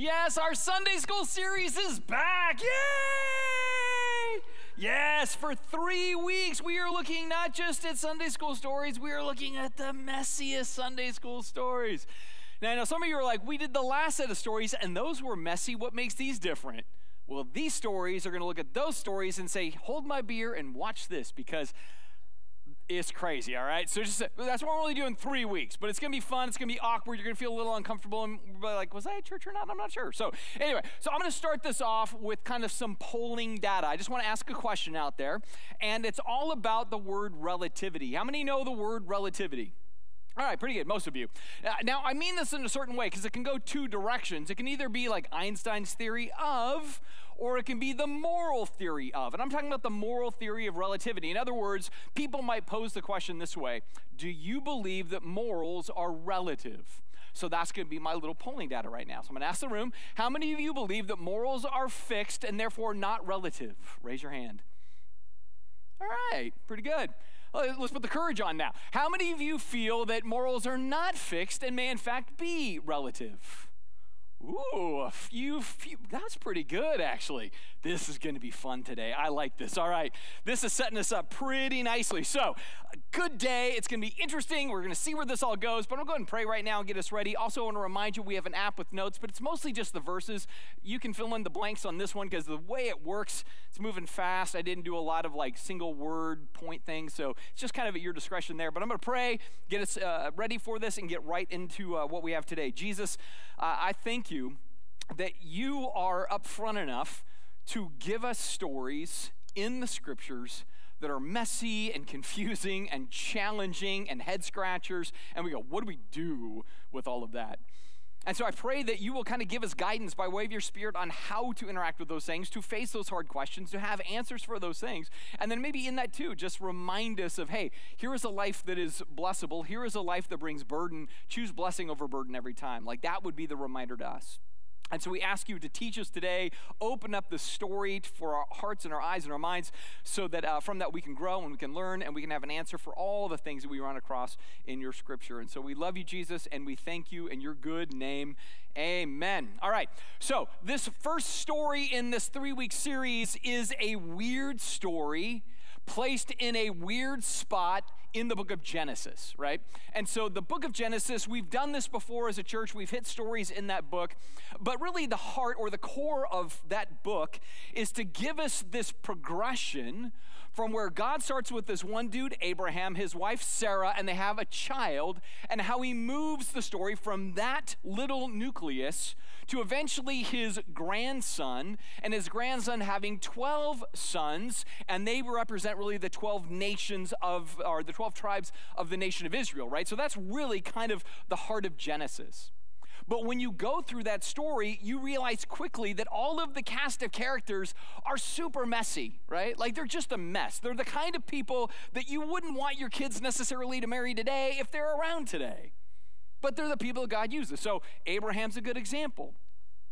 Yes, our Sunday school series is back. Yay! Yes, for three weeks we are looking not just at Sunday school stories, we are looking at the messiest Sunday school stories. Now, I know some of you are like, we did the last set of stories and those were messy. What makes these different? Well, these stories are going to look at those stories and say, hold my beer and watch this because it's crazy, all right? So just that's what we're only doing three weeks, but it's gonna be fun. It's gonna be awkward. You're gonna feel a little uncomfortable and like, was I at church or not? I'm not sure. So anyway, so I'm gonna start this off with kind of some polling data. I just want to ask a question out there, and it's all about the word relativity. How many know the word relativity? All right, pretty good, most of you. Uh, now, I mean this in a certain way because it can go two directions. It can either be like Einstein's theory of, or it can be the moral theory of. And I'm talking about the moral theory of relativity. In other words, people might pose the question this way Do you believe that morals are relative? So that's going to be my little polling data right now. So I'm going to ask the room how many of you believe that morals are fixed and therefore not relative? Raise your hand. All right, pretty good. Uh, let's put the courage on now. How many of you feel that morals are not fixed and may in fact be relative? Ooh, a few, few. That's pretty good, actually. This is going to be fun today. I like this. All right. This is setting us up pretty nicely. So, good day. It's going to be interesting. We're going to see where this all goes. But I'm going to go ahead and pray right now and get us ready. Also, I want to remind you we have an app with notes, but it's mostly just the verses. You can fill in the blanks on this one because the way it works, it's moving fast. I didn't do a lot of like single word point things. So, it's just kind of at your discretion there. But I'm going to pray, get us uh, ready for this, and get right into uh, what we have today. Jesus, uh, I thank you that you are upfront enough to give us stories in the scriptures that are messy and confusing and challenging and head scratchers. And we go, what do we do with all of that? And so I pray that you will kind of give us guidance by way of your spirit on how to interact with those things, to face those hard questions, to have answers for those things. And then maybe in that too, just remind us of hey, here is a life that is blessable. Here is a life that brings burden. Choose blessing over burden every time. Like that would be the reminder to us. And so we ask you to teach us today, open up the story for our hearts and our eyes and our minds so that uh, from that we can grow and we can learn and we can have an answer for all the things that we run across in your scripture. And so we love you, Jesus, and we thank you in your good name. Amen. All right. So this first story in this three week series is a weird story placed in a weird spot in the book of Genesis, right? And so the book of Genesis, we've done this before as a church, we've hit stories in that book, but really the heart or the core of that book is to give us this progression from where God starts with this one dude, Abraham, his wife Sarah, and they have a child, and how he moves the story from that little nucleus to eventually his grandson, and his grandson having 12 sons, and they represent really the 12 nations of, or the 12 tribes of the nation of Israel, right? So that's really kind of the heart of Genesis. But when you go through that story, you realize quickly that all of the cast of characters are super messy, right? Like they're just a mess. They're the kind of people that you wouldn't want your kids necessarily to marry today if they're around today. But they're the people that God uses. So Abraham's a good example.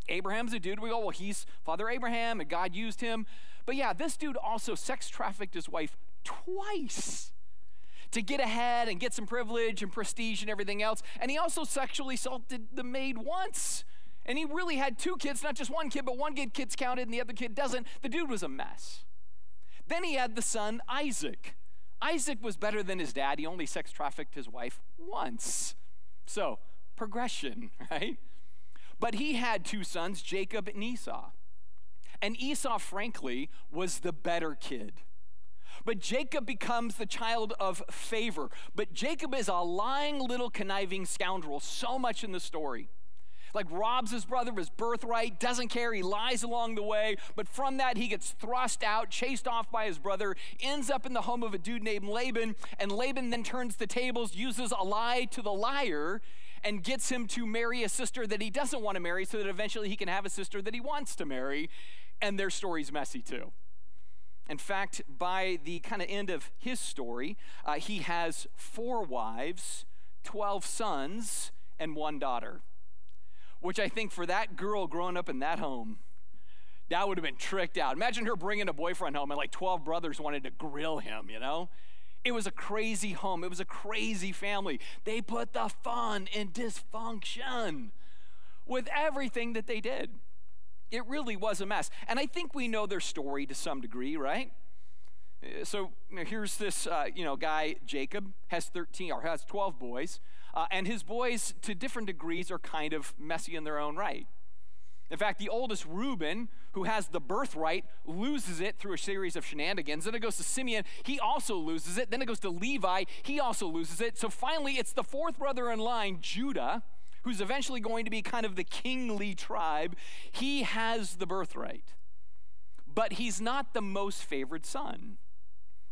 Abraham's a dude. We go, well, he's Father Abraham, and God used him. But yeah, this dude also sex trafficked his wife twice to get ahead and get some privilege and prestige and everything else. And he also sexually assaulted the maid once. And he really had two kids, not just one kid, but one kid kid's counted and the other kid doesn't. The dude was a mess. Then he had the son Isaac. Isaac was better than his dad. He only sex trafficked his wife once. So, progression, right? But he had two sons, Jacob and Esau. And Esau, frankly, was the better kid. But Jacob becomes the child of favor. But Jacob is a lying little conniving scoundrel, so much in the story. Like robs his brother of his birthright, doesn't care, he lies along the way, but from that he gets thrust out, chased off by his brother, ends up in the home of a dude named Laban, and Laban then turns the tables, uses a lie to the liar, and gets him to marry a sister that he doesn't want to marry so that eventually he can have a sister that he wants to marry, and their story's messy too. In fact, by the kind of end of his story, uh, he has four wives, 12 sons, and one daughter. Which I think for that girl growing up in that home, that would have been tricked out. Imagine her bringing a boyfriend home and like 12 brothers wanted to grill him, you know? It was a crazy home. It was a crazy family. They put the fun in dysfunction with everything that they did. It really was a mess. And I think we know their story to some degree, right? Uh, so here's this, uh, you know, guy Jacob has 13 or has 12 boys, uh, and his boys, to different degrees, are kind of messy in their own right. In fact, the oldest Reuben, who has the birthright, loses it through a series of shenanigans. Then it goes to Simeon, he also loses it. Then it goes to Levi, he also loses it. So finally, it's the fourth brother in line, Judah, who's eventually going to be kind of the kingly tribe. He has the birthright, but he's not the most favored son.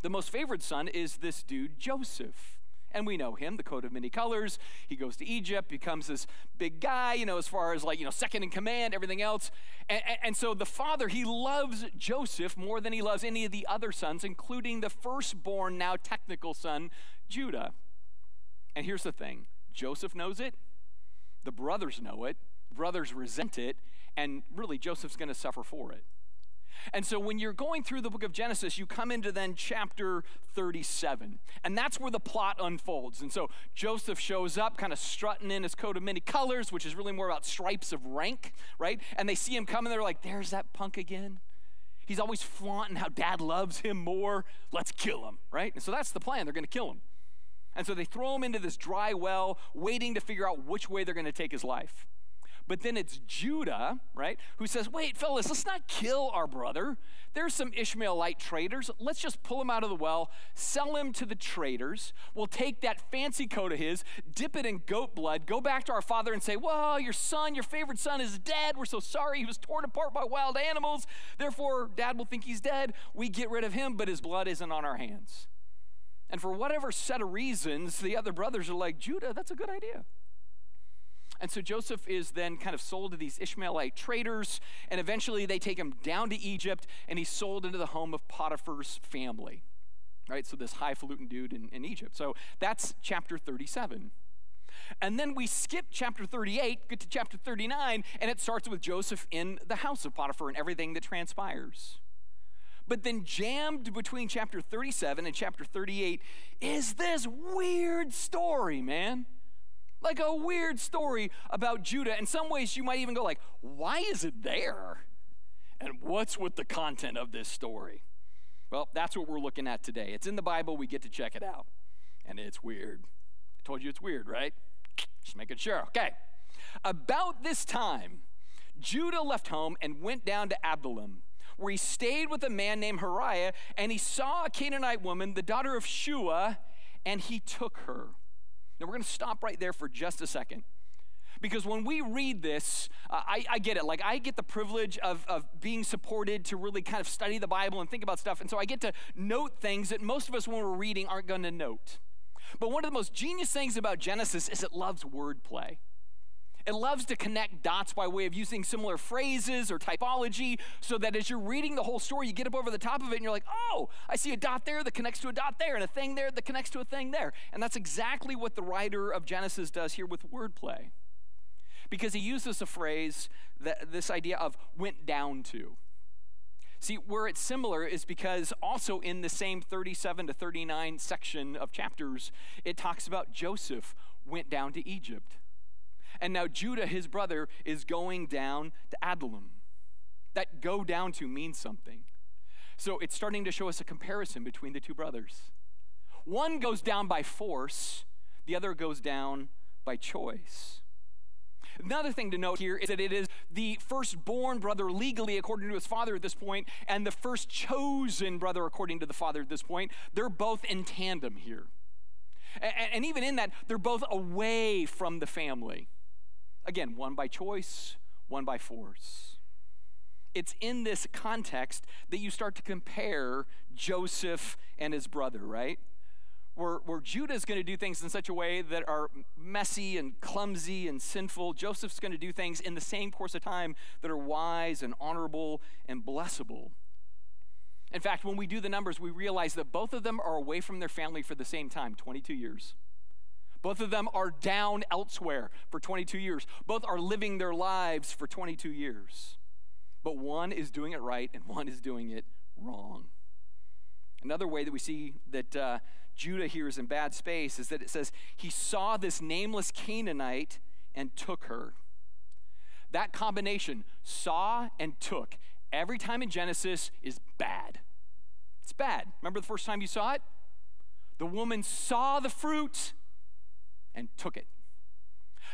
The most favored son is this dude, Joseph. And we know him, the coat of many colors. He goes to Egypt, becomes this big guy, you know, as far as like, you know, second in command, everything else. And, and, so the father, he loves Joseph more than he loves any of the other sons, including the firstborn, now technical son, Judah. And here's the thing Joseph knows it, the brothers know it, brothers resent it, and really Joseph's going to suffer for it. And so when you're going through the book of Genesis, you come into then chapter 37. And that's where the plot unfolds. And so Joseph shows up, kind of strutting in his coat of many colors, which is really more about stripes of rank, right? And they see him coming, they're like, there's that punk again. He's always flaunting how dad loves him more. Let's kill him, right? And so that's the plan. They're going to kill him. And so they throw him into this dry well, waiting to figure out which way they're going to take his life. But then it's Judah, right, who says, wait, fellas, let's not kill our brother. There's some Ishmaelite traders. Let's just pull him out of the well, sell him to the traders. We'll take that fancy coat of his, dip it in goat blood, go back to our father and say, Well, your son, your favorite son, is dead. We're so sorry. He was torn apart by wild animals. Therefore, dad will think he's dead. We get rid of him, but his blood isn't on our hands. And for whatever set of reasons, the other brothers are like, Judah, that's a good idea. And so Joseph is then kind of sold to these Ishmaelite traders, and eventually they take him down to Egypt, and he's sold into the home of Potiphar's family. Right? So this highfalutin dude in, in Egypt. So that's chapter 37. And then we skip chapter 38, get to chapter 39, and it starts with Joseph in the house of Potiphar and everything that transpires. But then, jammed between chapter 37 and chapter 38 is this weird story, man like a weird story about Judah. In some ways, you might even go like, why is it there? And what's with the content of this story? Well, that's what we're looking at today. It's in the Bible. We get to check it out. And it's weird. I told you it's weird, right? Just making sure. Okay. About this time, Judah left home and went down to Adullam, where he stayed with a man named Hariah, and he saw a Canaanite woman, the daughter of Shua, and he took her. Now, we're going to stop right there for just a second. Because when we read this, uh, I, I, get it. Like, I get the privilege of, of being supported to really kind of study the Bible and think about stuff. And so I get to note things that most of us, when we're reading, aren't going to note. But one of the most genius things about Genesis is it loves wordplay. It loves to connect dots by way of using similar phrases or typology so that as you're reading the whole story, you get up over the top of it and you're like, oh, I see a dot there that connects to a dot there and a thing there that connects to a thing there. And that's exactly what the writer of Genesis does here with wordplay. Because he uses a phrase, that, this idea of went down to. See, where it's similar is because also in the same 37 to 39 section of chapters, it talks about Joseph went down to Egypt. And now Judah, his brother, is going down to Adullam. That go down to means something. So it's starting to show us a comparison between the two brothers. One goes down by force, the other goes down by choice. Another thing to note here is that it is the firstborn brother legally, according to his father at this point, and the first chosen brother, according to the father at this point. They're both in tandem here. And, even in that, they're both away from the family. Again, one by choice, one by force. It's in this context that you start to compare Joseph and his brother, right? Where, where Judah is going to do things in such a way that are messy and clumsy and sinful, Joseph's going to do things in the same course of time that are wise and honorable and blessable. In fact, when we do the numbers, we realize that both of them are away from their family for the same time 22 years. Both of them are down elsewhere for 22 years. Both are living their lives for 22 years. But one is doing it right and one is doing it wrong. Another way that we see that uh, Judah here is in bad space is that it says he saw this nameless Canaanite and took her. that combination, saw and took, every time in Genesis is bad. It's bad. Remember the first time you saw it? The woman saw the fruit and took it.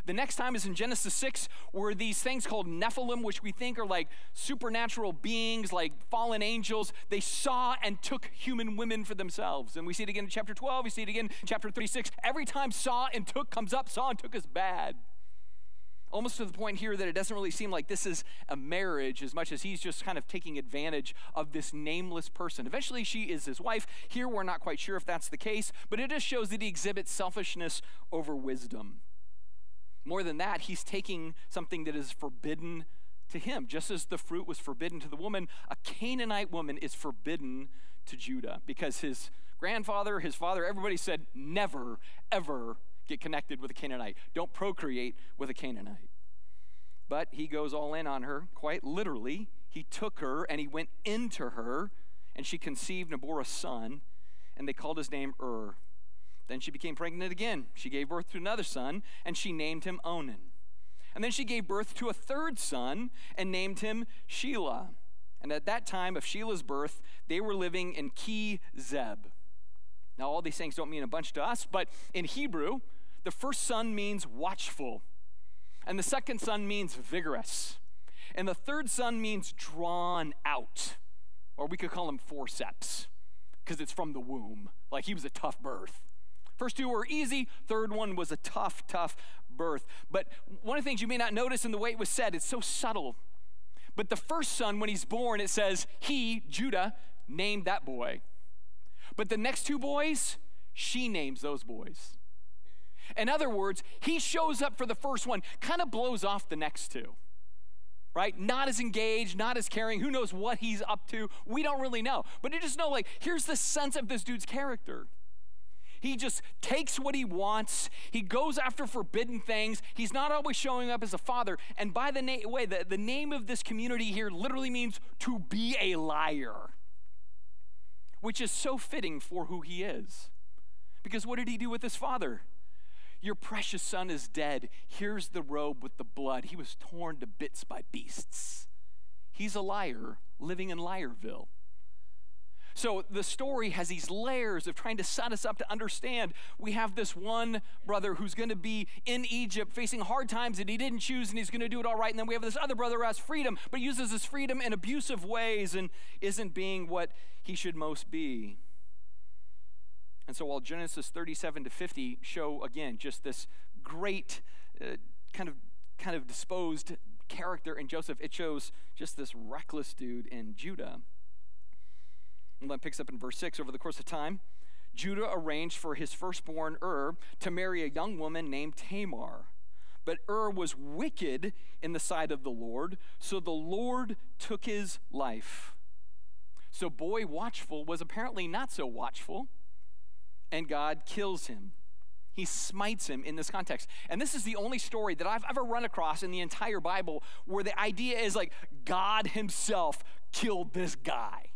The next time is in Genesis 6, where these things called Nephilim, which we think are like supernatural beings, like fallen angels, they saw and took human women for themselves. And we see it again in chapter 12, we see it again in chapter 36. Every time saw and took comes up, saw and took is bad. Almost to the point here that it doesn't really seem like this is a marriage as much as he's just kind of taking advantage of this nameless person. Eventually, she is his wife. Here, we're not quite sure if that's the case, but it just shows that he exhibits selfishness over wisdom. More than that, he's taking something that is forbidden to him. Just as the fruit was forbidden to the woman, a Canaanite woman is forbidden to Judah because his grandfather, his father, everybody said, never, ever get connected with a Canaanite. Don't procreate with a Canaanite. But he goes all in on her, quite literally. He took her and he went into her, and she conceived and bore a son, and they called his name Ur. Then she became pregnant again. She gave birth to another son, and she named him Onan. And then she gave birth to a third son and named him Shelah. And at that time of Shelah's birth, they were living in Ki Zeb. Now, all these things don't mean a bunch to us, but in Hebrew, the first son means watchful, and the second son means vigorous, and the third son means drawn out, or we could call him forceps, because it's from the womb. Like he was a tough birth. First two were easy, third one was a tough, tough birth. But one of the things you may not notice in the way it was said, it's so subtle. But the first son, when he's born, it says, he, Judah, named that boy. But the next two boys, she names those boys. In other words, he shows up for the first one, kind of blows off the next two. Right? Not as engaged, not as caring. Who knows what he's up to? We don't really know. But you just know, like, here's the sense of this dude's character. He just takes what he wants. He goes after forbidden things. He's not always showing up as a father. And by the na- way, the, the name of this community here literally means to be a liar, which is so fitting for who he is. Because what did he do with his father? Your precious son is dead. Here's the robe with the blood. He was torn to bits by beasts. He's a liar living in Liarville. So the story has these layers of trying to set us up to understand. We have this one brother who's going to be in Egypt facing hard times that he didn't choose and he's going to do it all right. And then we have this other brother who has freedom, but uses his freedom in abusive ways and isn't being what he should most be. And so while Genesis 37 to 50 show again just this great uh, kind of kind of disposed character in Joseph, it shows just this reckless dude in Judah. And then picks up in verse 6 over the course of time. Judah arranged for his firstborn Ur to marry a young woman named Tamar. But Ur was wicked in the sight of the Lord, so the Lord took his life. So, boy watchful was apparently not so watchful, and God kills him. He smites him in this context. And this is the only story that I've ever run across in the entire Bible where the idea is like God Himself killed this guy.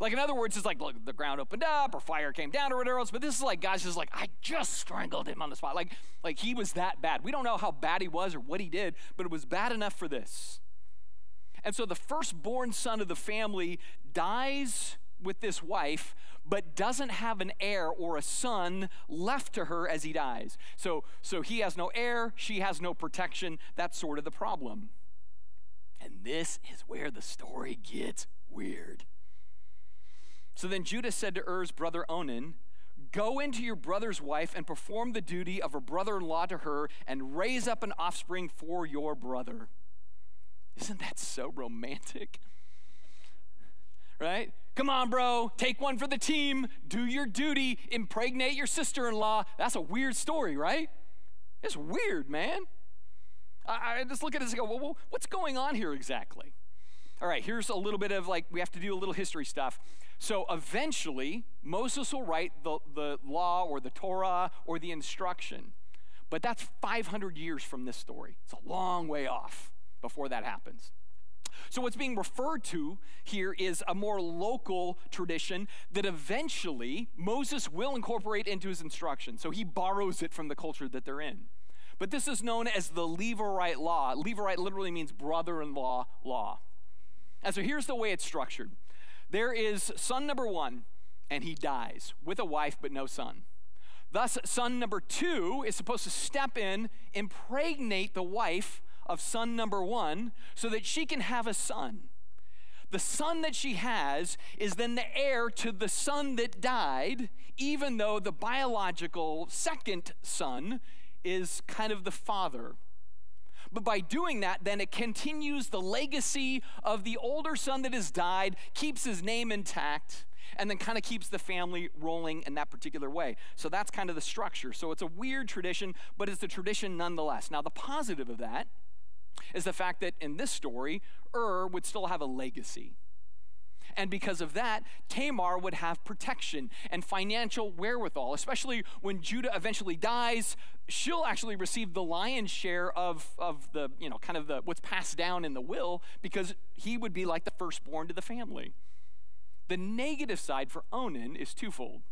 Like, in other words, it's like, look, the ground opened up or fire came down or whatever else. But this is like, guys, just like, I just strangled him on the spot. Like, like he was that bad. We don't know how bad he was or what he did, but it was bad enough for this. And so the firstborn son of the family dies with this wife, but doesn't have an heir or a son left to her as he dies. So, so he has no heir, she has no protection. That's sort of the problem. And this is where the story gets weird. So then Judah said to Er's brother Onan, Go into your brother's wife and perform the duty of a brother in law to her and raise up an offspring for your brother. Isn't that so romantic? Right? Come on, bro, take one for the team, do your duty, impregnate your sister in law. That's a weird story, right? It's weird, man. I, I just look at this and go, well, what's going on here exactly? All right, here's a little bit of like, we have to do a little history stuff. So eventually, Moses will write the, the law or the Torah or the instruction. But that's 500 years from this story. It's a long way off before that happens. So, what's being referred to here is a more local tradition that eventually Moses will incorporate into his instruction. So, he borrows it from the culture that they're in. But this is known as the Levirate law. Levirate literally means brother in law law. And so here's the way it's structured there is son number one, and he dies with a wife but no son. Thus, son number two is supposed to step in, impregnate the wife of son number one so that she can have a son. The son that she has is then the heir to the son that died, even though the biological second son is kind of the father. But by doing that, then it continues the legacy of the older son that has died, keeps his name intact, and then kind of keeps the family rolling in that particular way. So that's kind of the structure. So it's a weird tradition, but it's a tradition nonetheless. Now, the positive of that is the fact that in this story, Ur would still have a legacy. And because of that, Tamar would have protection and financial wherewithal, especially when Judah eventually dies. She'll actually receive the lion's share of, of the, you know, kind of the what's passed down in the will because he would be like the firstborn to the family. The negative side for Onan is twofold.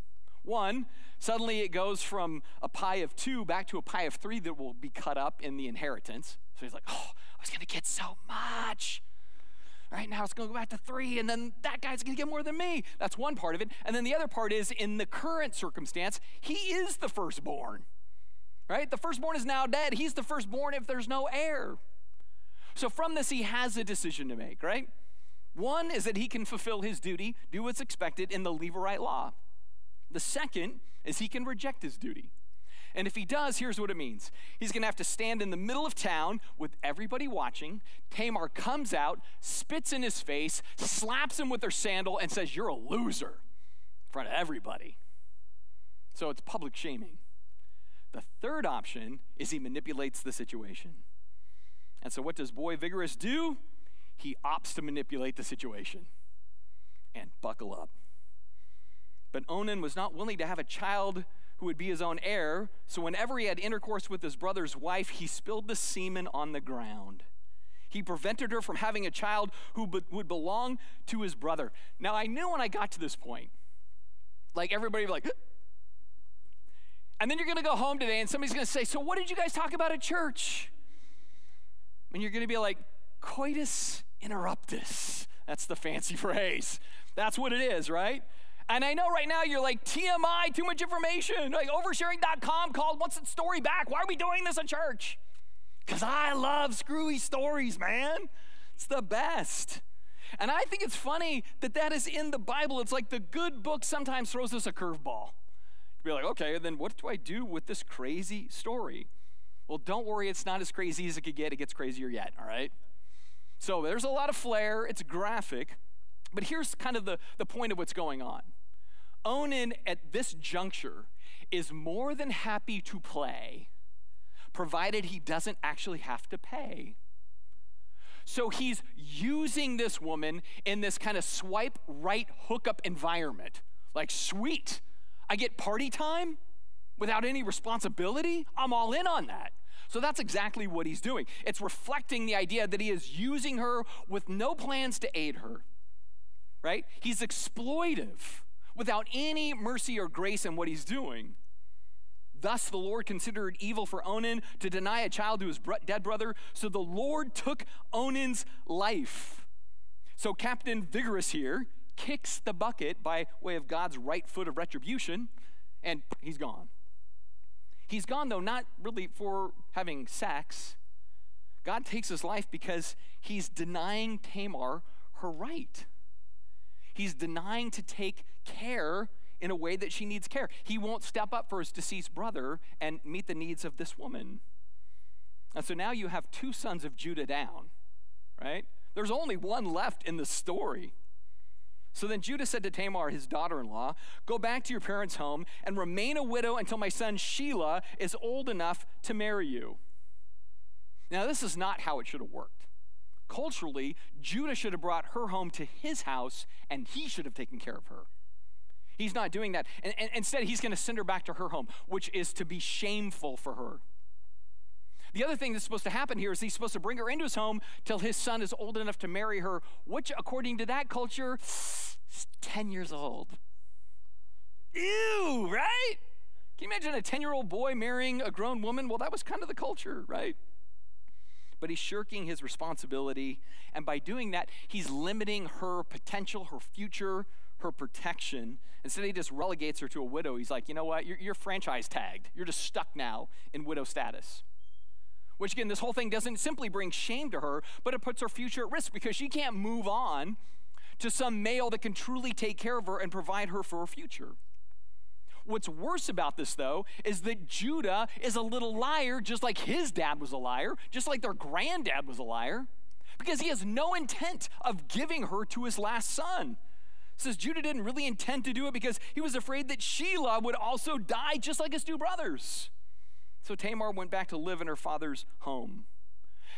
One, suddenly it goes from a pie of two back to a pie of three that will be cut up in the inheritance. So he's like, oh, I was going to get so much. Right now it's going to go back to three, and then that guy's going to get more than me. That's one part of it. And then the other part is in the current circumstance, he is the firstborn. Right? The firstborn is now dead. He's the firstborn if there's no heir. So from this, he has a decision to make, right? One is that he can fulfill his duty, do what's expected in the Levirate law. The second is he can reject his duty. And if he does, here's what it means he's going to have to stand in the middle of town with everybody watching. Tamar comes out, spits in his face, slaps him with her sandal, and says, You're a loser in front of everybody. So it's public shaming. The third option is he manipulates the situation. And so what does Boy Vigorous do? he opts to manipulate the situation. And buckle up. But Onan was not willing to have a child who would be his own heir, so whenever he had intercourse with his brother's wife, he spilled the semen on the ground. He prevented her from having a child who be- would belong to his brother. Now, I knew when I got to this point, like everybody like, and then you're going to go home today and somebody's going to say, So, what did you guys talk about at church? And you're going to be like, Coitus interruptus. That's the fancy phrase. That's what it is, right? And I know right now you're like, TMI, too much information. Like oversharing.com called wants its story back. Why are we doing this at church? Because I love screwy stories, man. It's the best. And I think it's funny that that is in the Bible. It's like the good book sometimes throws us a curveball. You'd Be like, okay, then what do I do with this crazy story? Well, don't worry, it's not as crazy as it could get. It gets crazier yet, all right? So there's a lot of flair, it's graphic, but here's kind of the, the point of what's going on. Onan at this juncture is more than happy to play, provided he doesn't actually have to pay. So he's using this woman in this kind of swipe right hookup environment. Like, sweet, I get party time without any responsibility. I'm all in on that. So that's exactly what he's doing. It's reflecting the idea that he is using her with no plans to aid her, right? He's exploitive without any mercy or grace in what he's doing. Thus, the Lord considered evil for Onan to deny a child to his dead brother. So the Lord took Onan's life. So Captain Vigorous here kicks the bucket by way of God's right foot of retribution, and he's gone. He's gone, though, not really for having sex. God takes his life because he's denying Tamar her right. He's denying to take care in a way that she needs care. He won't step up for his deceased brother and meet the needs of this woman. And so now you have two sons of Judah down, right? There's only one left in the story. So then Judah said to Tamar, his daughter in law, Go back to your parents' home and remain a widow until my son Shelah is old enough to marry you. Now, this is not how it should have worked. Culturally, Judah should have brought her home to his house and he should have taken care of her. He's not doing that. And, and instead, he's going to send her back to her home, which is to be shameful for her. The other thing that's supposed to happen here is he's supposed to bring her into his home till his son is old enough to marry her, which, according to that culture, is 10 years old. Ew, right? Can you imagine a 10 year old boy marrying a grown woman? Well, that was kind of the culture, right? But he's shirking his responsibility. And by doing that, he's limiting her potential, her future, her protection. Instead, he just relegates her to a widow. He's like, you know what? You're, you're franchise tagged. You're just stuck now in widow status. Which, again, this whole thing doesn't simply bring shame to her, but it puts her future at risk because she can't move on to some male that can truly take care of her and provide her for her future. What's worse about this, though, is that Judah is a little liar, just like his dad was a liar, just like their granddad was a liar, because he has no intent of giving her to his last son. Says Judah didn't really intend to do it because he was afraid that Shelah would also die just like his two brothers. So Tamar went back to live in her father's home.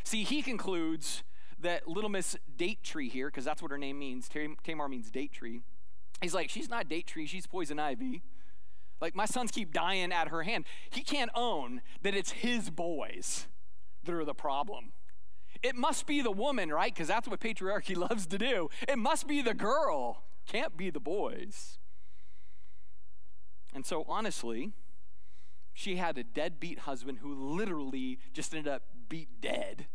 See, he concludes that little Miss Date Tree here, because that's what her name means, Tamar means date tree. He's like, she's not date tree, she's poison ivy. Like, my sons keep dying at her hand. He can't own that it's his boys that are the problem. It must be the woman, right? Because that's what patriarchy loves to do. It must be the girl, can't be the boys. And so, honestly, she had a deadbeat husband who literally just ended up beat dead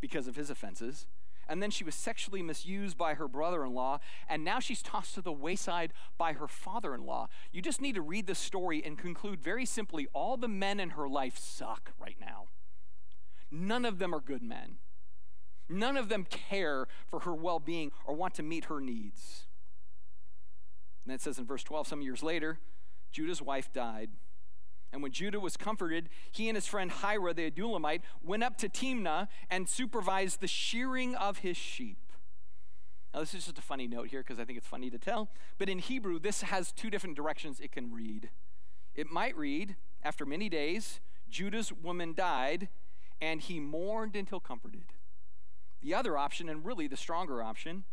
because of his offenses and then she was sexually misused by her brother in law, and now she's tossed to the wayside by her father in law. You just need to read the story and conclude very simply all the men in her life suck right now. None of them are good men. None of them care for her well being or want to meet her needs. And then it says in verse 12, some years later, Judah's wife died. And when Judah was comforted, he and his friend Hira the Adullamite went up to Timnah and supervised the shearing of his sheep. Now, this is just a funny note here because I think it's funny to tell. But in Hebrew, this has two different directions it can read. It might read, after many days, Judah's woman died, and he mourned until comforted. The other option, and really the stronger option,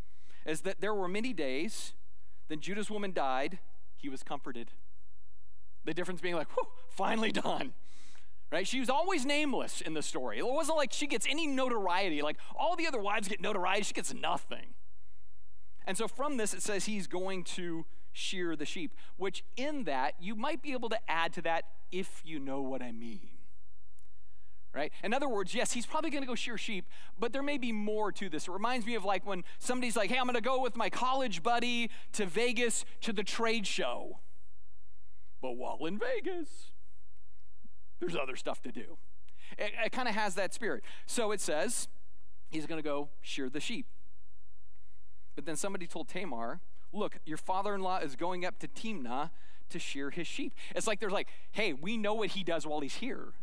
is that there were many days, then Judah's woman died, he was comforted. The difference being like, finally done. Right? She was always nameless in the story. It wasn't like she gets any notoriety. Like all the other wives get notoriety, she gets nothing. And so from this, it says he's going to shear the sheep, which in that, you might be able to add to that if you know what I mean. Right? In other words, yes, he's probably going to go shear sheep, but there may be more to this. It reminds me of like when somebody's like, hey, I'm going to go with my college buddy to Vegas to the trade show. But while in Vegas, there's other stuff to do. It, it kind of has that spirit. So it says he's going to go shear the sheep. But then somebody told Tamar, look, your father in law is going up to Timnah to shear his sheep. It's like there's like, hey, we know what he does while he's here.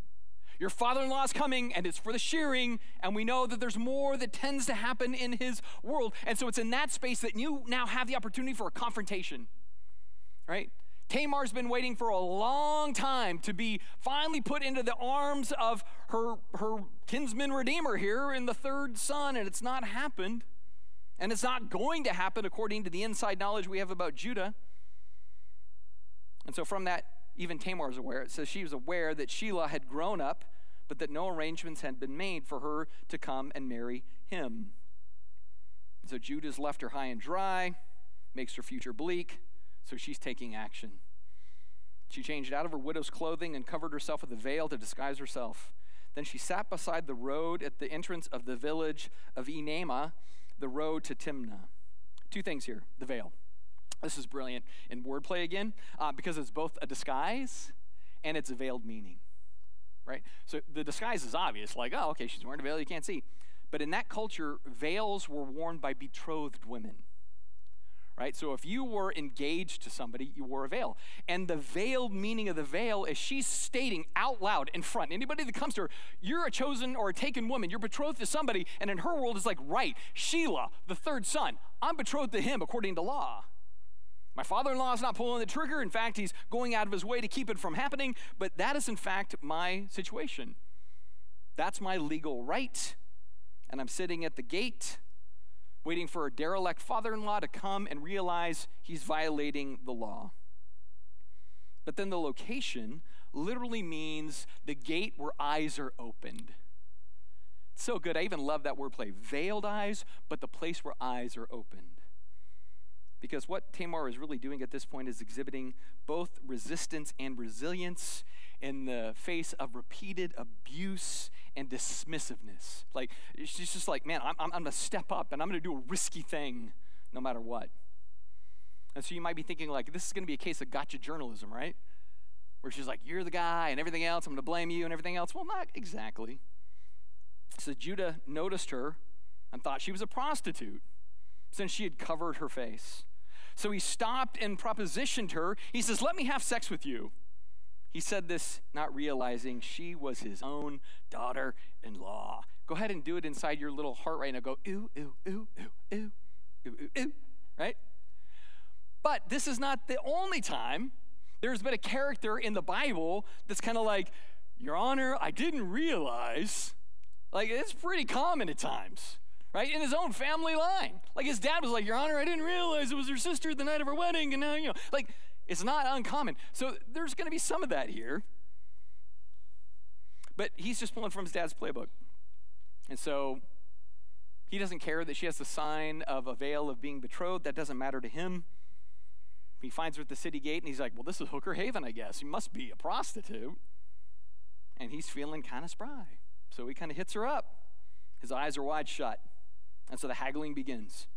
Your father in law is coming and it's for the shearing, and we know that there's more that tends to happen in his world. And so it's in that space that you now have the opportunity for a confrontation, right? Tamar's been waiting for a long time to be finally put into the arms of her, her kinsman redeemer here in the third son, and it's not happened. And it's not going to happen according to the inside knowledge we have about Judah. And so, from that, even Tamar is aware. It says she was aware that Shelah had grown up, but that no arrangements had been made for her to come and marry him. So, Judah's left her high and dry, makes her future bleak. So she's taking action. She changed out of her widow's clothing and covered herself with a veil to disguise herself. Then she sat beside the road at the entrance of the village of Enaim, the road to Timnah. Two things here the veil. This is brilliant in wordplay again, uh, because it's both a disguise and it's a veiled meaning, right? So the disguise is obvious, like, oh, okay, she's wearing a veil, you can't see. But in that culture, veils were worn by betrothed women right? So if you were engaged to somebody, you wore a veil. And the veiled meaning of the veil is she's stating out loud in front. Anybody that comes to her, you're a chosen or a taken woman, you're betrothed to somebody, and in her world it's like, right, Shelah, the third son, I'm betrothed to him according to law. My father in law is not pulling the trigger. In fact, he's going out of his way to keep it from happening, but that is in fact my situation. That's my legal right, and I'm sitting at the gate waiting for a derelict father in law to come and realize he's violating the law. But then the location literally means the gate where eyes are opened. It's so good. I even love that wordplay veiled eyes, but the place where eyes are opened. Because what Tamar is really doing at this point is exhibiting both resistance and resilience in the face of repeated abuse and dismissiveness. Like, she's just like, man, I'm, I'm, I'm going to step up and I'm going to do a risky thing no matter what. And so you might be thinking, like, this is going to be a case of gotcha journalism, right? Where she's like, you're the guy and everything else, I'm going to blame you and everything else. Well, not exactly. So Judah noticed her and thought she was a prostitute since she had covered her face. So he stopped and propositioned her. He says, Let me have sex with you. He said this not realizing she was his own daughter in law. Go ahead and do it inside your little heart right now. Go, ooh, ooh, ooh, ooh, ooh, ooh, ooh, ooh, right? But this is not the only time there's been a character in the Bible that's kind of like, Your Honor, I didn't realize. Like, it's pretty common at times right? In his own family line. Like his dad was like, Your Honor, I didn't realize it was her sister the night of her wedding, and now, you know, like it's not uncommon. So there's going to be some of that here. But he's just pulling from his dad's playbook. And so he doesn't care that she has the sign of a veil of being betrothed. That doesn't matter to him. He finds her at the city gate and he's like, Well, this is Hooker Haven, I guess. He must be a prostitute. And he's feeling kind of spry. So he kind of hits her up. His eyes are wide shut. And so the haggling begins.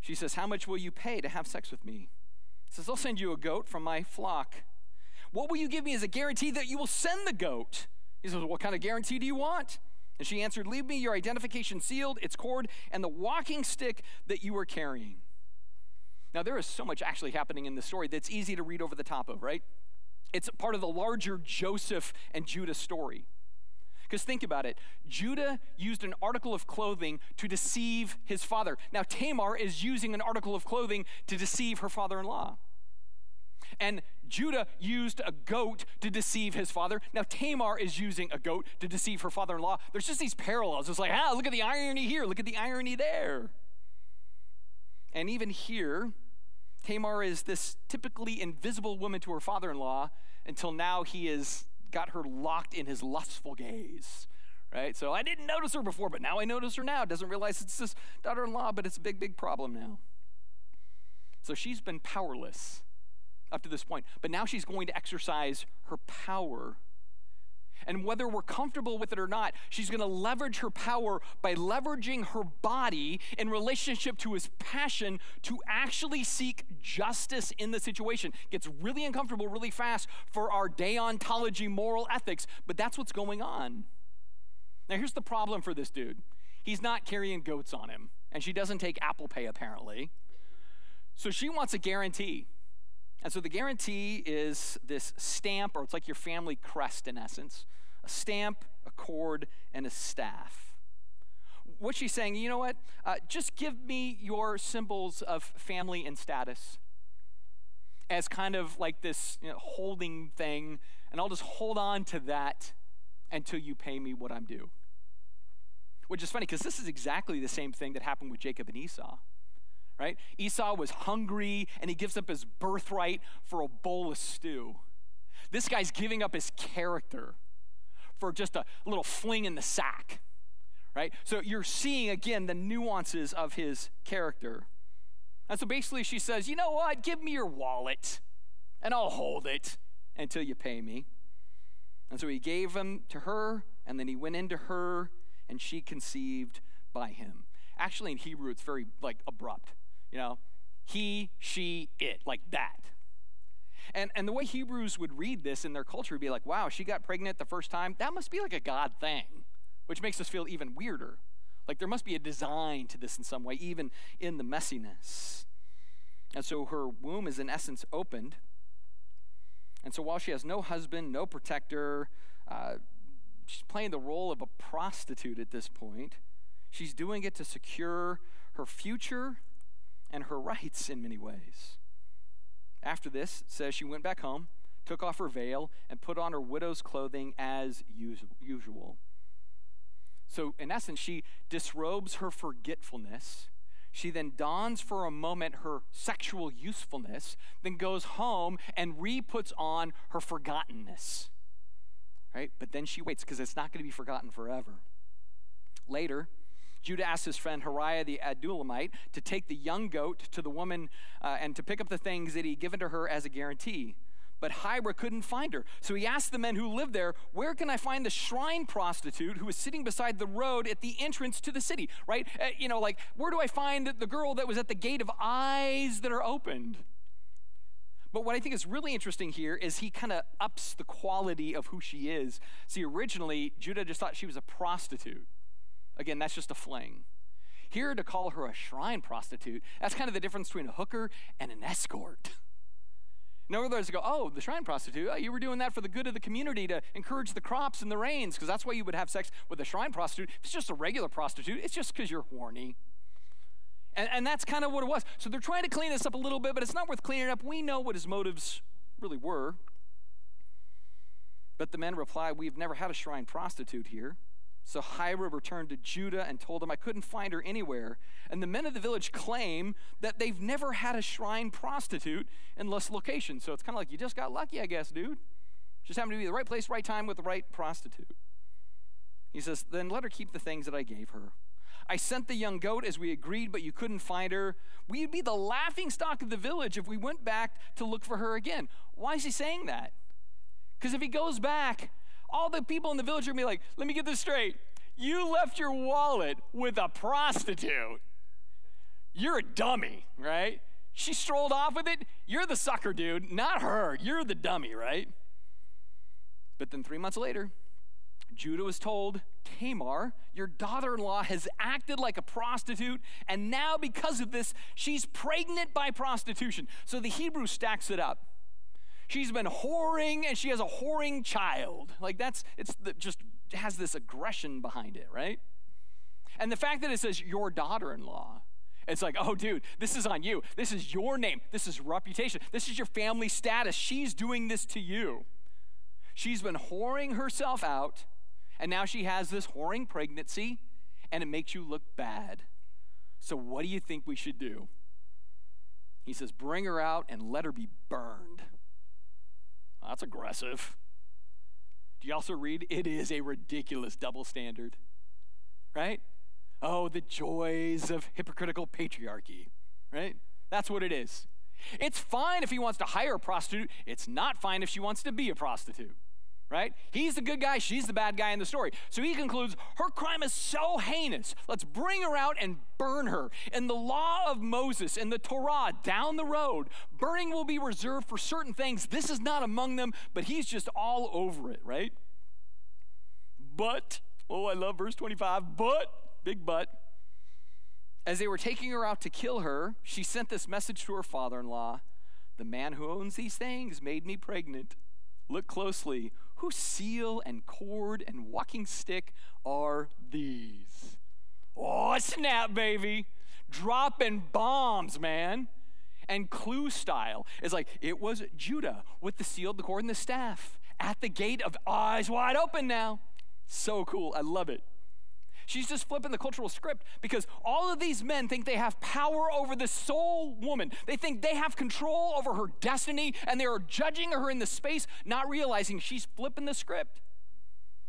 She says, How much will you pay to have sex with me? Says, I'll send you a goat from my flock. What will you give me as a guarantee that you will send the goat? He says, What kind of guarantee do you want? And she answered, Leave me your identification sealed, its cord, and the walking stick that you are carrying. Now, there is so much actually happening in this story that's easy to read over the top of, right? It's part of the larger Joseph and Judah story. Because think about it Judah used an article of clothing to deceive his father. Now, Tamar is using an article of clothing to deceive her father in law. And Judah used a goat to deceive his father. Now, Tamar is using a goat to deceive her father in law. There's just these parallels. It's like, ah, look at the irony here, look at the irony there. And even here, Tamar is this typically invisible woman to her father in law until now he is got her locked in his lustful gaze. Right? So I didn't notice her before, but now I notice her now. Doesn't realize it's this daughter in law, but it's a big, big problem now. So she's been powerless up to this point, but now she's going to exercise her power and whether we're comfortable with it or not, she's going to leverage her power by leveraging her body in relationship to his passion to actually seek justice in the situation. Gets really uncomfortable really fast for our deontology moral ethics, but that's what's going on. Now, here's the problem for this dude he's not carrying goats on him, and she doesn't take Apple Pay apparently. So she wants a guarantee. And so the guarantee is this stamp, or it's like your family crest in essence a stamp, a cord, and a staff. What she's saying, you know what? Uh, just give me your symbols of family and status as kind of like this you know, holding thing, and I'll just hold on to that until you pay me what I'm due. Which is funny because this is exactly the same thing that happened with Jacob and Esau right? Esau was hungry and he gives up his birthright for a bowl of stew. This guy's giving up his character for just a little fling in the sack, right? So you're seeing again the nuances of his character. And so basically she says, you know what? Give me your wallet and I'll hold it until you pay me. And so he gave them to her, and then he went into her, and she conceived by him. Actually, in Hebrew, it's very like abrupt. You know, he, she, it, like that. And, and the way Hebrews would read this in their culture would be like, wow, she got pregnant the first time. That must be like a God thing, which makes us feel even weirder. Like there must be a design to this in some way, even in the messiness. And so her womb is in essence opened. And so while she has no husband, no protector, uh, she's playing the role of a prostitute at this point. She's doing it to secure her future and her rights in many ways. After this, it says she went back home, took off her veil, and put on her widow's clothing as usual. So, in essence, she disrobes her forgetfulness. She then dons for a moment her sexual usefulness, then goes home and re puts on her forgottenness. Right? But then she waits because it's not going to be forgotten forever. Later, Judah asked his friend Hariah the Adullamite to take the young goat to the woman uh, and to pick up the things that he'd given to her as a guarantee. But Hiram couldn't find her. So he asked the men who lived there, Where can I find the shrine prostitute who is sitting beside the road at the entrance to the city? Right? Uh, you know, like, where do I find the girl that was at the gate of eyes that are opened? But what I think is really interesting here is he kind of ups the quality of who she is. See, originally, Judah just thought she was a prostitute. Again, that's just a fling. Here, to call her a shrine prostitute, that's kind of the difference between a hooker and an escort. In other words, go, oh, the shrine prostitute, oh, you were doing that for the good of the community to encourage the crops and the rains, because that's why you would have sex with a shrine prostitute. If it's just a regular prostitute, it's just because you're horny. And, and that's kind of what it was. So they're trying to clean this up a little bit, but it's not worth cleaning up. We know what his motives really were. But the men reply, We've never had a shrine prostitute here. So Hirah returned to Judah and told him, I couldn't find her anywhere. And the men of the village claim that they've never had a shrine prostitute in this location. So it's kind of like, you just got lucky, I guess, dude. Just happened to be the right place, right time with the right prostitute. He says, Then let her keep the things that I gave her. I sent the young goat as we agreed, but you couldn't find her. We'd be the laughing stock of the village if we went back to look for her again. Why is he saying that? Because if he goes back, all the people in the village are to be like, let me get this straight. You left your wallet with a prostitute. You're a dummy, right? She strolled off with it. You're the sucker, dude, not her. You're the dummy, right? But then three months later, Judah was told, Tamar, your daughter in law, has acted like a prostitute, and now because of this, she's pregnant by prostitution. So the Hebrew stacks it up. She's been whoring and she has a whoring child. Like that's, it's the, just has this aggression behind it, right? And the fact that it says your daughter in law, it's like, oh, dude, this is on you. This is your name. This is reputation. This is your family status. She's doing this to you. She's been whoring herself out and now she has this whoring pregnancy, and it makes you look bad. So, what do you think we should do? He says, Bring her out and let her be burned. That's aggressive. Do you also read? It is a ridiculous double standard, right? Oh, the joys of hypocritical patriarchy, right? That's what it is. It's fine if he wants to hire a prostitute, it's not fine if she wants to be a prostitute right? He's the good guy, she's the bad guy in the story. So he concludes her crime is so heinous. Let's bring her out and burn her. In the law of Moses, in the Torah, down the road, burning will be reserved for certain things. This is not among them, but he's just all over it, right? But, oh, I love verse 25, but, big but. As they were taking her out to kill her, she sent this message to her father in law The man who owns these things made me pregnant. Look closely. Whose seal and cord and walking stick are these? Oh, snap, baby. Dropping bombs, man. And clue style is like, it was Judah with the seal, the cord, and the staff at the gate of eyes wide open now. So cool. I love it. She's just flipping the cultural script because all of these men think they have power over this soul woman. They think they have control over her destiny and they are judging her in the space, not realizing she's flipping the script.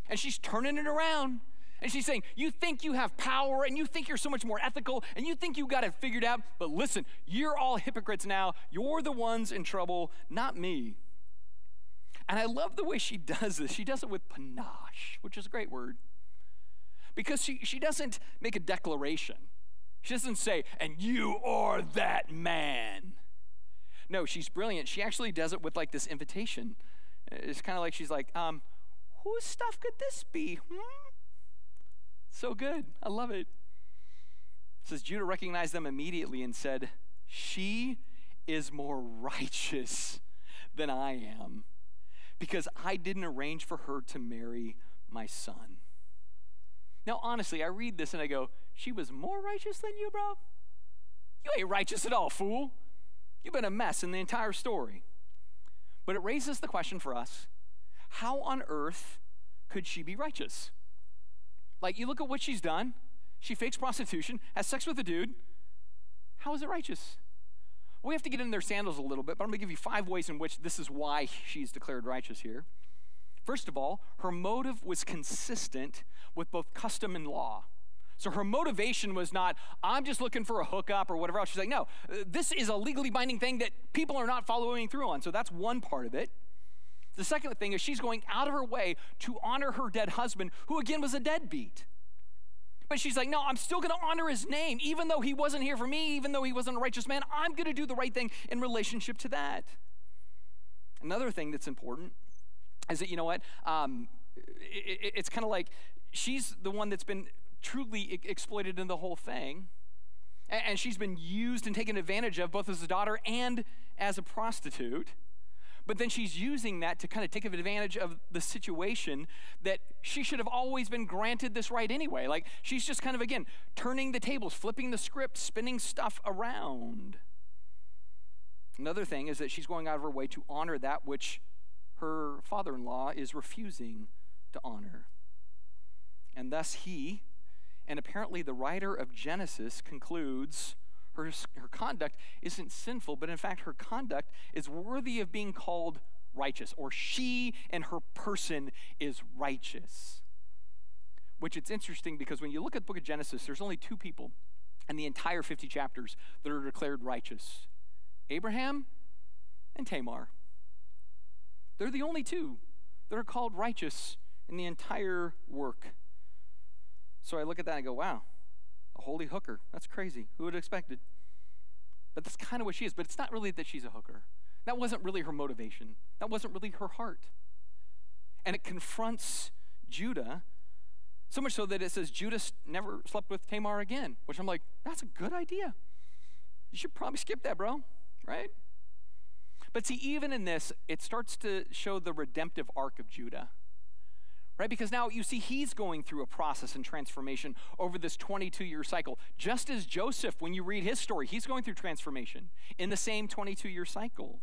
And she's turning it around. And she's saying, You think you have power and you think you're so much more ethical and you think you got it figured out, but listen, you're all hypocrites now. You're the ones in trouble, not me. And I love the way she does this. She does it with panache, which is a great word because she, she doesn't make a declaration. She doesn't say, and you are that man. No, she's brilliant. She actually does it with like this invitation. It's kind of like she's like, um, whose stuff could this be? Hmm? So good. I love it. it. Says Judah recognized them immediately and said, She is more righteous than I am because I didn't arrange for her to marry my son. Now, honestly, I read this and I go, she was more righteous than you, bro? You ain't righteous at all, fool. You've been a mess in the entire story. But it raises the question for us how on earth could she be righteous? Like, you look at what she's done. She fakes prostitution, has sex with a dude. How is it righteous? We have to get in their sandals a little bit, but I'm going to give you five ways in which this is why she's declared righteous here. First of all, her motive was consistent with both custom and law. So her motivation was not, I'm just looking for a hookup or whatever else. She's like, no, this is a legally binding thing that people are not following through on. So that's one part of it. The second thing is she's going out of her way to honor her dead husband, who again was a deadbeat. But she's like, no, I'm still going to honor his name, even though he wasn't here for me, even though he wasn't a righteous man. I'm going to do the right thing in relationship to that. Another thing that's important is that, you know what? Um, it, it's kind of like she's the one that's been truly exploited in the whole thing. And she's been used and taken advantage of both as a daughter and as a prostitute. But then she's using that to kind of take advantage of the situation that she should have always been granted this right anyway. Like she's just kind of, again, turning the tables, flipping the script, spinning stuff around. Another thing is that she's going out of her way to honor that which her father in law is refusing to honor. And thus he, and apparently the writer of Genesis, concludes her, her conduct isn't sinful, but in fact, her conduct is worthy of being called righteous, or she and her person is righteous. Which it's interesting because when you look at the book of Genesis, there's only two people in the entire 50 chapters that are declared righteous Abraham and Tamar. They're the only two that are called righteous in the entire work. So I look at that and I go, wow, a holy hooker. That's crazy. Who would have expected? But that's kind of what she is. But it's not really that she's a hooker. That wasn't really her motivation, that wasn't really her heart. And it confronts Judah so much so that it says Judah never slept with Tamar again, which I'm like, that's a good idea. You should probably skip that, bro right? But see, even in this, it starts to show the redemptive arc of Judah. Right? Because now you see he's going through a process and transformation over this 22 year cycle. Just as Joseph, when you read his story, he's going through transformation in the same 22 year cycle.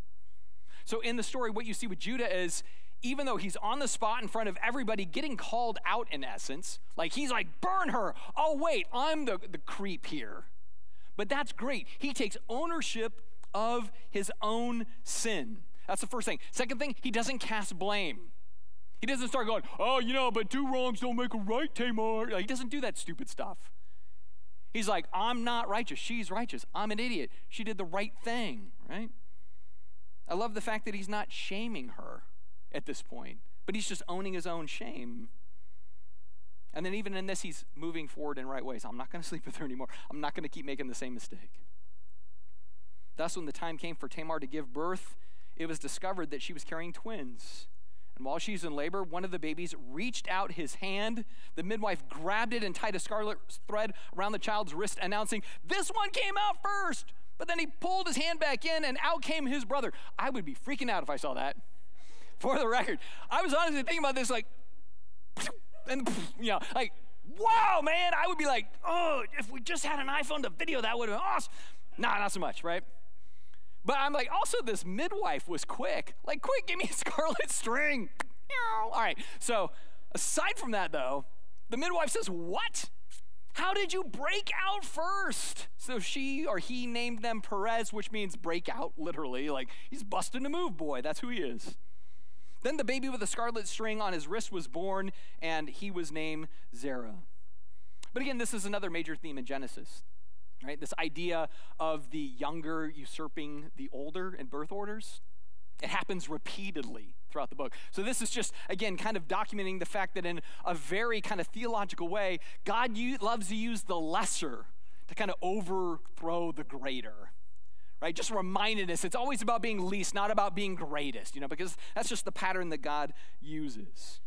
So in the story, what you see with Judah is even though he's on the spot in front of everybody getting called out in essence, like he's like, burn her. Oh, wait, I'm the, the creep here. But that's great. He takes ownership of his own sin. That's the first thing. Second thing, he doesn't cast blame. He doesn't start going, oh, you know, but two wrongs don't make a right, Tamar. He doesn't do that stupid stuff. He's like, I'm not righteous. She's righteous. I'm an idiot. She did the right thing, right? I love the fact that he's not shaming her at this point, but he's just owning his own shame. And then, even in this, he's moving forward in right ways. I'm not going to sleep with her anymore. I'm not going to keep making the same mistake. Thus, when the time came for Tamar to give birth, it was discovered that she was carrying twins. And while she's in labor, one of the babies reached out his hand. The midwife grabbed it and tied a scarlet thread around the child's wrist, announcing, This one came out first. But then he pulled his hand back in, and out came his brother. I would be freaking out if I saw that. For the record, I was honestly thinking about this, like, and, you know, like, wow, man, I would be like, oh, if we just had an iPhone to video, that would have been awesome. Nah, not so much, right? But I'm like, also, this midwife was quick. Like, quick, give me a scarlet string. All right. So, aside from that, though, the midwife says, What? How did you break out first? So she or he named them Perez, which means break out, literally. Like, he's busting a move, boy. That's who he is. Then the baby with a scarlet string on his wrist was born, and he was named Zerah. But again, this is another major theme in Genesis right? This idea of the younger usurping the older in birth orders. It happens repeatedly throughout the book. So, this is just, again, kind of documenting the fact that in a very kind of theological way, God loves to use the lesser to kind of overthrow the greater. Right? Just reminding us it's always about being least, not about being greatest, you know, because that's just the pattern that God uses.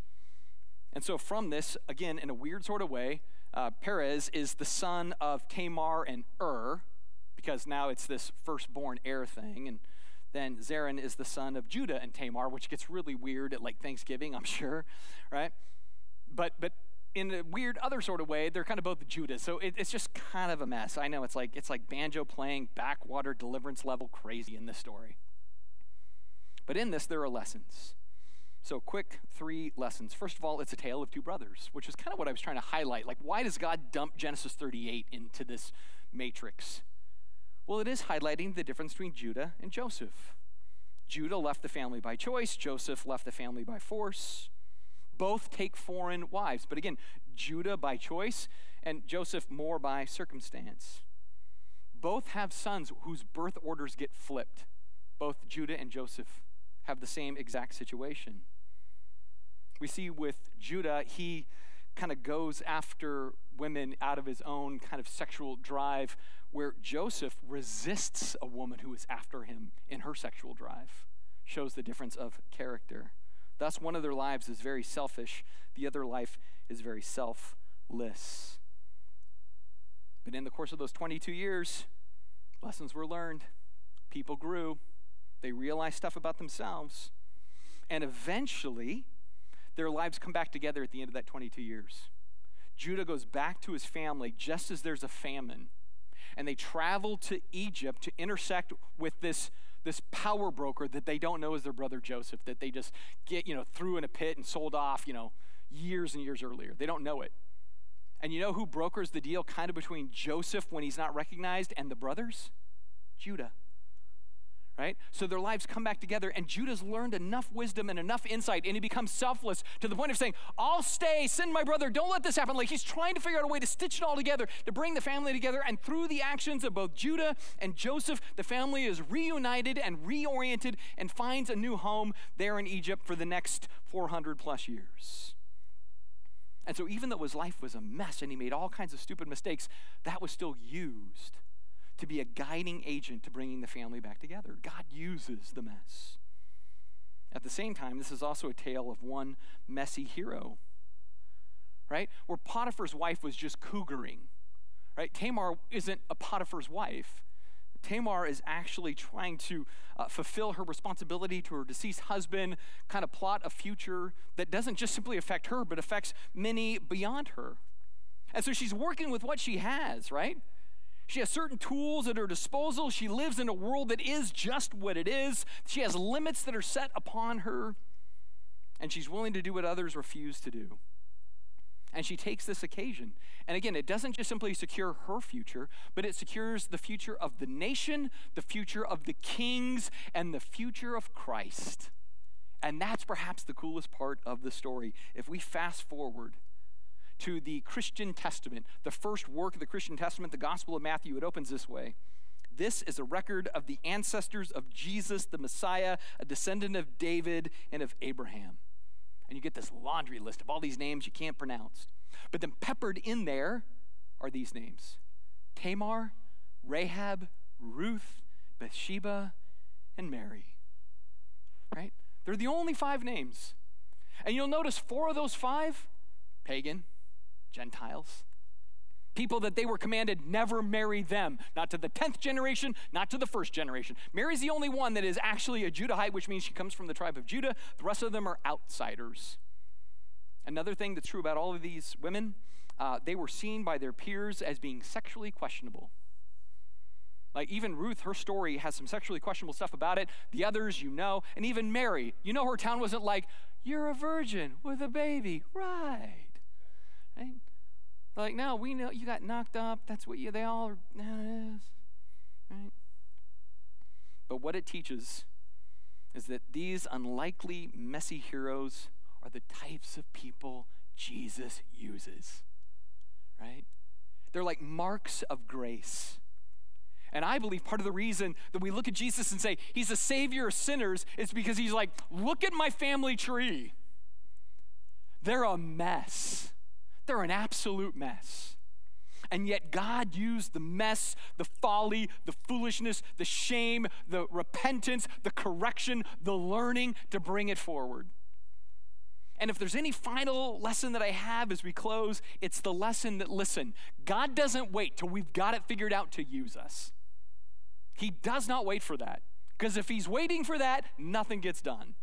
And so, from this, again, in a weird sort of way, uh, Perez is the son of Tamar and Ur, because now it's this firstborn heir thing. And then Zerah is the son of Judah and Tamar, which gets really weird at like Thanksgiving, I'm sure, right? But but in a weird other sort of way, they're kind of both Judah. So it, it's just kind of a mess. I know it's like it's like banjo playing backwater deliverance level crazy in this story. But in this, there are lessons. So, quick three lessons. First of all, it's a tale of two brothers, which is kind of what I was trying to highlight. Like, why does God dump Genesis 38 into this matrix? Well, it is highlighting the difference between Judah and Joseph. Judah left the family by choice, Joseph left the family by force. Both take foreign wives. But again, Judah by choice, and Joseph more by circumstance. Both have sons whose birth orders get flipped. Both Judah and Joseph have the same exact situation. We see with Judah, he kind of goes after women out of his own kind of sexual drive, where Joseph resists a woman who is after him in her sexual drive. Shows the difference of character. Thus, one of their lives is very selfish, the other life is very selfless. But in the course of those 22 years, lessons were learned, people grew, they realized stuff about themselves, and eventually, their lives come back together at the end of that 22 years. Judah goes back to his family just as there's a famine. And they travel to Egypt to intersect with this, this power broker that they don't know is their brother Joseph, that they just get, you know, threw in a pit and sold off, you know, years and years earlier. They don't know it. And you know who brokers the deal kind of between Joseph when he's not recognized and the brothers? Judah right? So their lives come back together, and Judah's learned enough wisdom and enough insight, and he becomes selfless to the point of saying, I'll stay, send my brother, don't let this happen. Like he's trying to figure out a way to stitch it all together, to bring the family together, and through the actions of both Judah and Joseph, the family is reunited and reoriented and finds a new home there in Egypt for the next 400 plus years. And so, even though his life was a mess and he made all kinds of stupid mistakes, that was still used to be a guiding agent to bringing the family back together. God uses the mess. At the same time, this is also a tale of one messy hero, right? Where Potiphar's wife was just cougaring, right? Tamar isn't a Potiphar's wife. Tamar is actually trying to uh, fulfill her responsibility to her deceased husband, kind of plot a future that doesn't just simply affect her, but affects many beyond her. And so she's working with what she has, right? She has certain tools at her disposal. She lives in a world that is just what it is. She has limits that are set upon her, and she's willing to do what others refuse to do. And she takes this occasion. And again, it doesn't just simply secure her future, but it secures the future of the nation, the future of the kings, and the future of Christ. And that's perhaps the coolest part of the story. If we fast forward to the Christian Testament, the first work of the Christian Testament, the Gospel of Matthew. It opens this way. This is a record of the ancestors of Jesus, the Messiah, a descendant of David and of Abraham. And you get this laundry list of all these names you can't pronounce. But then peppered in there are these names Tamar, Rahab, Ruth, Bathsheba, and Mary. Right? They're the only five names. And you'll notice four of those five pagan, Gentiles. People that they were commanded never marry them, not to the 10th generation, not to the first generation. Mary's the only one that is actually a Judahite, which means she comes from the tribe of Judah. The rest of them are outsiders. Another thing that's true about all of these women, uh, they were seen by their peers as being sexually questionable. Like even Ruth, her story has some sexually questionable stuff about it. The others, you know. And even Mary, you know, her town wasn't like, you're a virgin with a baby. Right. Right? They're like, no, we know you got knocked up. That's what you, they all is. Right? But what it teaches is that these unlikely, messy heroes are the types of people Jesus uses. Right? They're like marks of grace. And I believe part of the reason that we look at Jesus and say he's the savior of sinners is because he's like, look at my family tree. They're a mess. They're an absolute mess. And yet, God used the mess, the folly, the foolishness, the shame, the repentance, the correction, the learning to bring it forward. And if there's any final lesson that I have as we close, it's the lesson that listen, God doesn't wait till we've got it figured out to use us. He does not wait for that. Because if He's waiting for that, nothing gets done.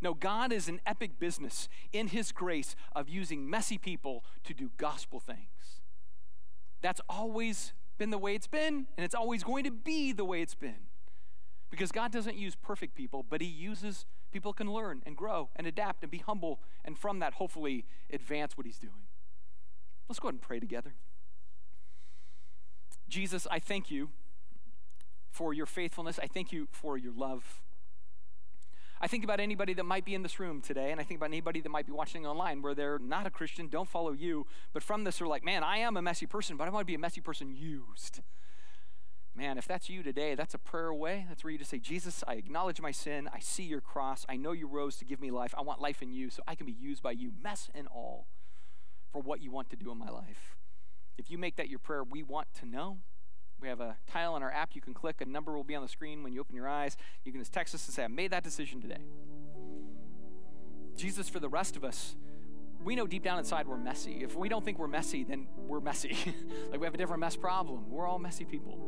No, God is an epic business in His grace of using messy people to do gospel things. That's always been the way it's been, and it's always going to be the way it's been. Because God doesn't use perfect people, but He uses people can learn and grow and adapt and be humble, and from that, hopefully, advance what He's doing. Let's go ahead and pray together. Jesus, I thank you for your faithfulness. I thank you for your love. I think about anybody that might be in this room today, and I think about anybody that might be watching online where they're not a Christian, don't follow you, but from this are like, man, I am a messy person, but I want to be a messy person used. Man, if that's you today, that's a prayer away. That's where you just say, Jesus, I acknowledge my sin. I see your cross. I know you rose to give me life. I want life in you so I can be used by you, mess and all, for what you want to do in my life. If you make that your prayer, we want to know. We have a tile on our app you can click. A number will be on the screen when you open your eyes. You can just text us and say, I made that decision today. Jesus, for the rest of us, we know deep down inside we're messy. If we don't think we're messy, then we're messy. like we have a different mess problem. We're all messy people.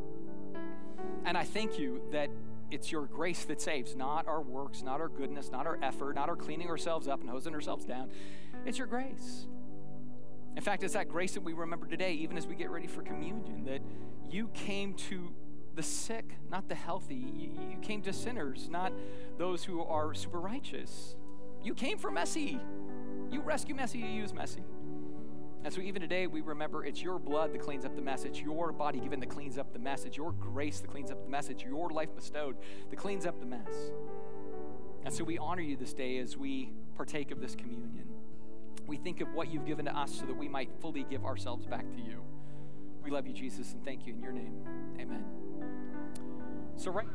And I thank you that it's your grace that saves, not our works, not our goodness, not our effort, not our cleaning ourselves up and hosing ourselves down. It's your grace. In fact, it's that grace that we remember today, even as we get ready for communion, that you came to the sick, not the healthy. You, came to sinners, not those who are super righteous. You came for messy. You rescue messy, you use messy. And so, even today, we remember it's your blood that cleans up the mess. It's your body given that cleans up the mess. It's your grace that cleans up the mess. It's your life bestowed that cleans up the mess. And so, we honor you this day as we partake of this communion. We think of what you've given to us so that we might fully give ourselves back to you. We love you, Jesus, and thank you in your name. Amen. So, right